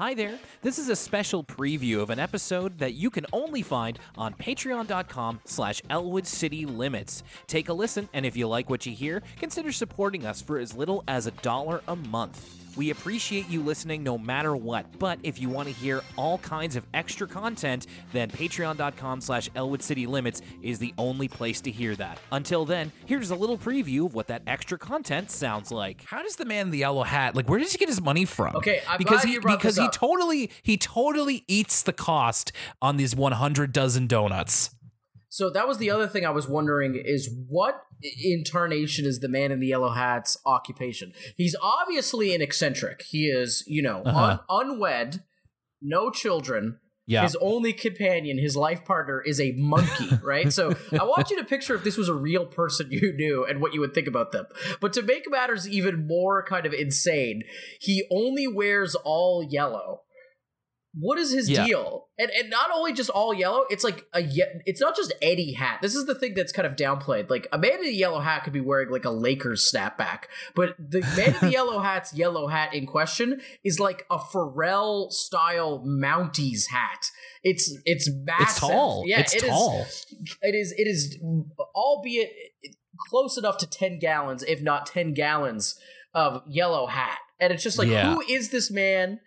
Hi there. This is a special preview of an episode that you can only find on patreon.com slash Elwood City Limits. Take a listen, and if you like what you hear, consider supporting us for as little as a dollar a month. We appreciate you listening no matter what, but if you want to hear all kinds of extra content, then patreon.com slash Elwood City Limits is the only place to hear that. Until then, here's a little preview of what that extra content sounds like. How does the man in the yellow hat, like where does he get his money from? Okay, I'm because he because he totally he totally eats the cost on these 100 dozen donuts. So that was the other thing I was wondering is what incarnation is the man in the yellow hat's occupation? He's obviously an eccentric. He is, you know, Uh-huh. un- unwed, no children. Yeah. His only companion, his life partner, is a monkey, right? So I want you to picture if this was a real person you knew and what you would think about them. But to make matters even more kind of insane, he only wears all yellow. What is his Yeah. deal? And and not only just all yellow, it's like a ye- it's not just any hat. This is the thing that's kind of downplayed. Like a man in a yellow hat could be wearing like a Lakers snapback, but the man in the yellow hat's yellow hat in question is like a Pharrell style Mounties hat. It's it's massive. It's tall. Yeah, it's it is- tall. it is it is albeit close enough to 10 gallons if not 10 gallons of yellow hat and it's just like Yeah. who is this man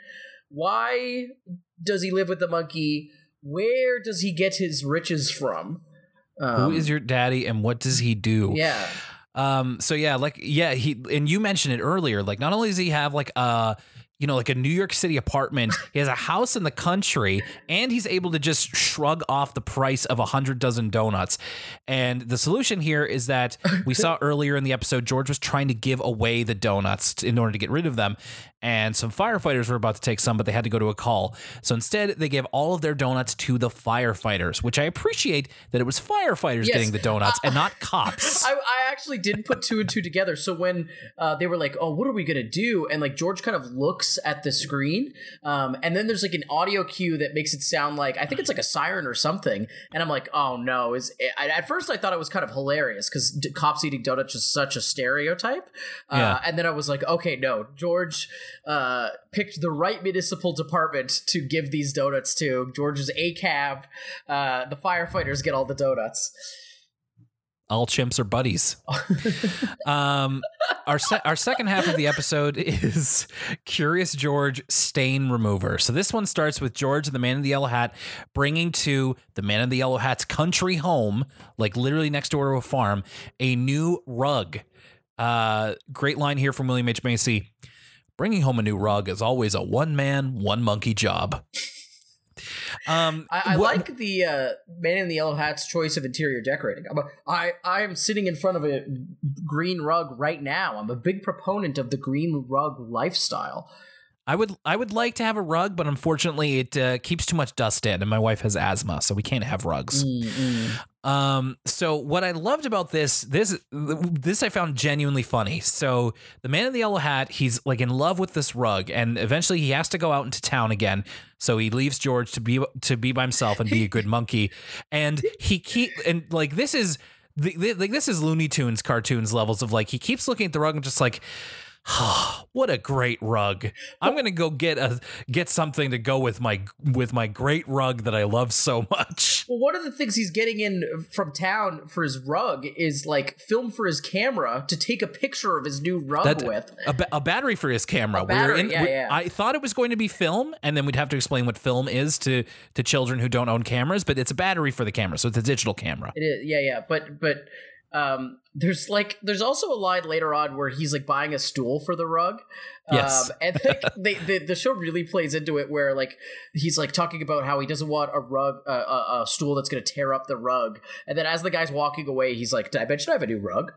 why does he live with the monkey where does he get his riches from um, Who is your daddy and what does he do? yeah Um. So yeah, like yeah, he and you mentioned it earlier. Like, not only does he have like a you know like a New York City apartment, he has a house in the country, and he's able to just shrug off the price of a hundred dozen donuts. And the solution here is that we saw earlier in the episode, George was trying to give away the donuts in order to get rid of them. And some firefighters were about to take some, but they had to go to a call. So instead, they gave all of their donuts to the firefighters, which I appreciate that it was firefighters Yes. getting the donuts and not cops. I, I actually didn't put two and two together. So when uh, they were like, "Oh, what are we gonna do?" and like George kind of looks at the screen, um, and then there's like an audio cue that makes it sound like I think it's like a siren or something, and I'm like, "Oh no!" Is at first I thought it was kind of hilarious because d- cops eating donuts is such a stereotype, uh, Yeah. and then I was like, "Okay, no, George." Uh, picked the right municipal department to give these donuts to. George's a cab. Uh, the firefighters get all the donuts. all chimps are buddies. um, our se- our second half of the episode is Curious George stain remover. So this one starts with George, and the man in the yellow hat, bringing to the man in the yellow hat's country home, like literally next door to a farm, a new rug. Uh, great line here from William H Macy. Bringing home a new rug is always a one man, one monkey job. Um, I, I like the uh, man in the yellow hat's choice of interior decorating. I'm a, I I am sitting in front of a green rug right now. I'm a big proponent of the green rug lifestyle. I would I would like to have a rug, but unfortunately it uh, keeps too much dust in, and my wife has asthma, so we can't have rugs. Um, so what I loved about this this this I found genuinely funny. So the man in the yellow hat, he's like in love with this rug, and eventually he has to go out into town again. So he leaves George to be to be by himself and be a good monkey, and he keep and like this is. The, the- like this is Looney Tunes cartoons levels of like he keeps looking at the rug and just like what a great rug. I'm going to go get a get something to go with my with my great rug that I love so much. Well, one of the things he's getting in from town for his rug is like film for his camera to take a picture of his new rug That- with. A, ba- a battery for his camera. A We battery, yeah, we- yeah. I thought it was going to be film, and then we'd have to explain what film is to to children who don't own cameras. But it's a battery for the camera, so it's a digital camera. It is, yeah, yeah, but but um, there's like there's also a line later on where he's like buying a stool for the rug. Yes. Um, and like they, the the show really plays into it where like he's like talking about how he doesn't want a rug uh, a, a stool that's going to tear up the rug, and then as the guy's walking away, he's like, "Did I mention I have a new rug?"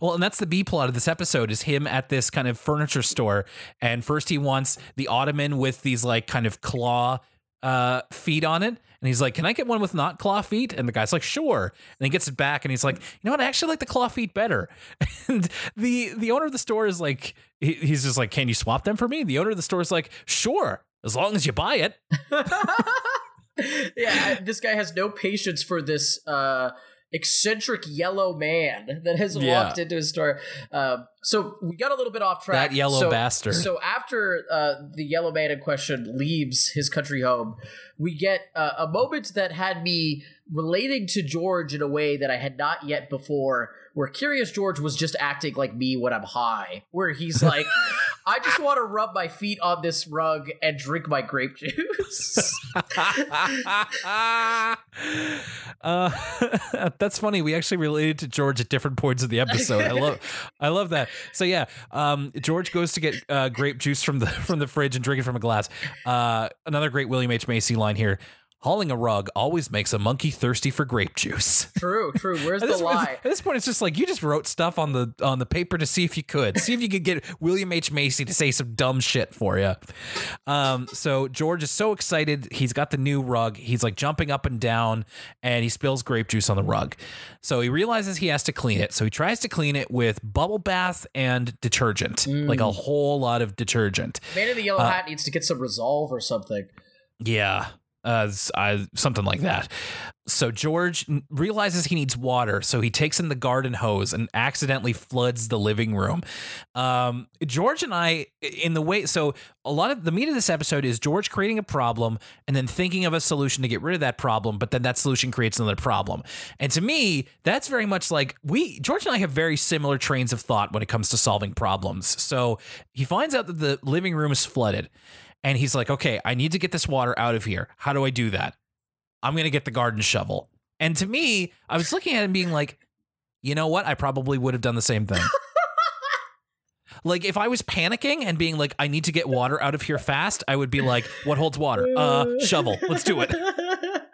Well, and that's the B plot of this episode is him at this kind of furniture store, and first he wants the ottoman with these like kind of claw uh feet on it. And he's like, Can I get one with not claw feet? And the guy's like, Sure. And he gets it back and he's like, You know what? I actually like the claw feet better. And the the owner of the store is like, he, he's just like, Can you swap them for me? The owner of the store is like, Sure, as long as you buy it. yeah, this guy has no patience for this uh eccentric yellow man that has Yeah. walked into his store. Um, so we got a little bit off track. That yellow So- bastard. So after uh, the yellow man in question leaves his country home, we get uh, a moment that had me relating to George in a way that I had not yet before. Where Curious George was just acting like me when I'm high, where he's like, "I just want to rub my feet on this rug and drink my grape juice." uh, that's funny. We actually related to George at different points of the episode. I love, I love that. So yeah, um, George goes to get uh, grape juice from the from the fridge and drink it from a glass. Uh, another great William H Macy line here. Hauling a rug always makes a monkey thirsty for grape juice. true, true. Where's the point, lie? at this point, it's just like you just wrote stuff on the on the paper to see if you could see if you could get William H Macy to say some dumb shit for you. Um, so George is so excited. He's got the new rug. He's like jumping up and down, and he spills grape juice on the rug. So he realizes he has to clean it. So he tries to clean it with bubble bath and detergent, like a whole lot of detergent. Man in the yellow Uh, hat needs to get some resolve or something. Yeah, uh, I, something like that. So George realizes he needs water, so he takes in the garden hose and accidentally floods the living room. Um, George and I, in the way, so a lot of the meat of this episode is George creating a problem and then thinking of a solution to get rid of that problem, but then that solution creates another problem. And to me, that's very much like we, George and I have very similar trains of thought when it comes to solving problems. So he finds out that the living room is flooded. And he's like, okay, I need to get this water out of here. How do I do that? I'm going to get the garden shovel. And to me, I was looking at him being like, you know what? I probably would have done the same thing. like if I was panicking and being like, I need to get water out of here fast, I would be like, what holds water? Uh, shovel. Let's do it.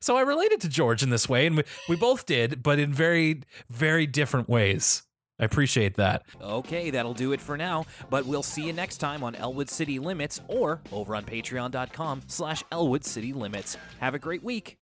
So I related to George in this way, and we, we both did, but in very, very different ways. I appreciate that. Okay, that'll do it for now, but we'll see you next time on Elwood City Limits or over on patreon.com slash Elwood City Limits. Have a great week.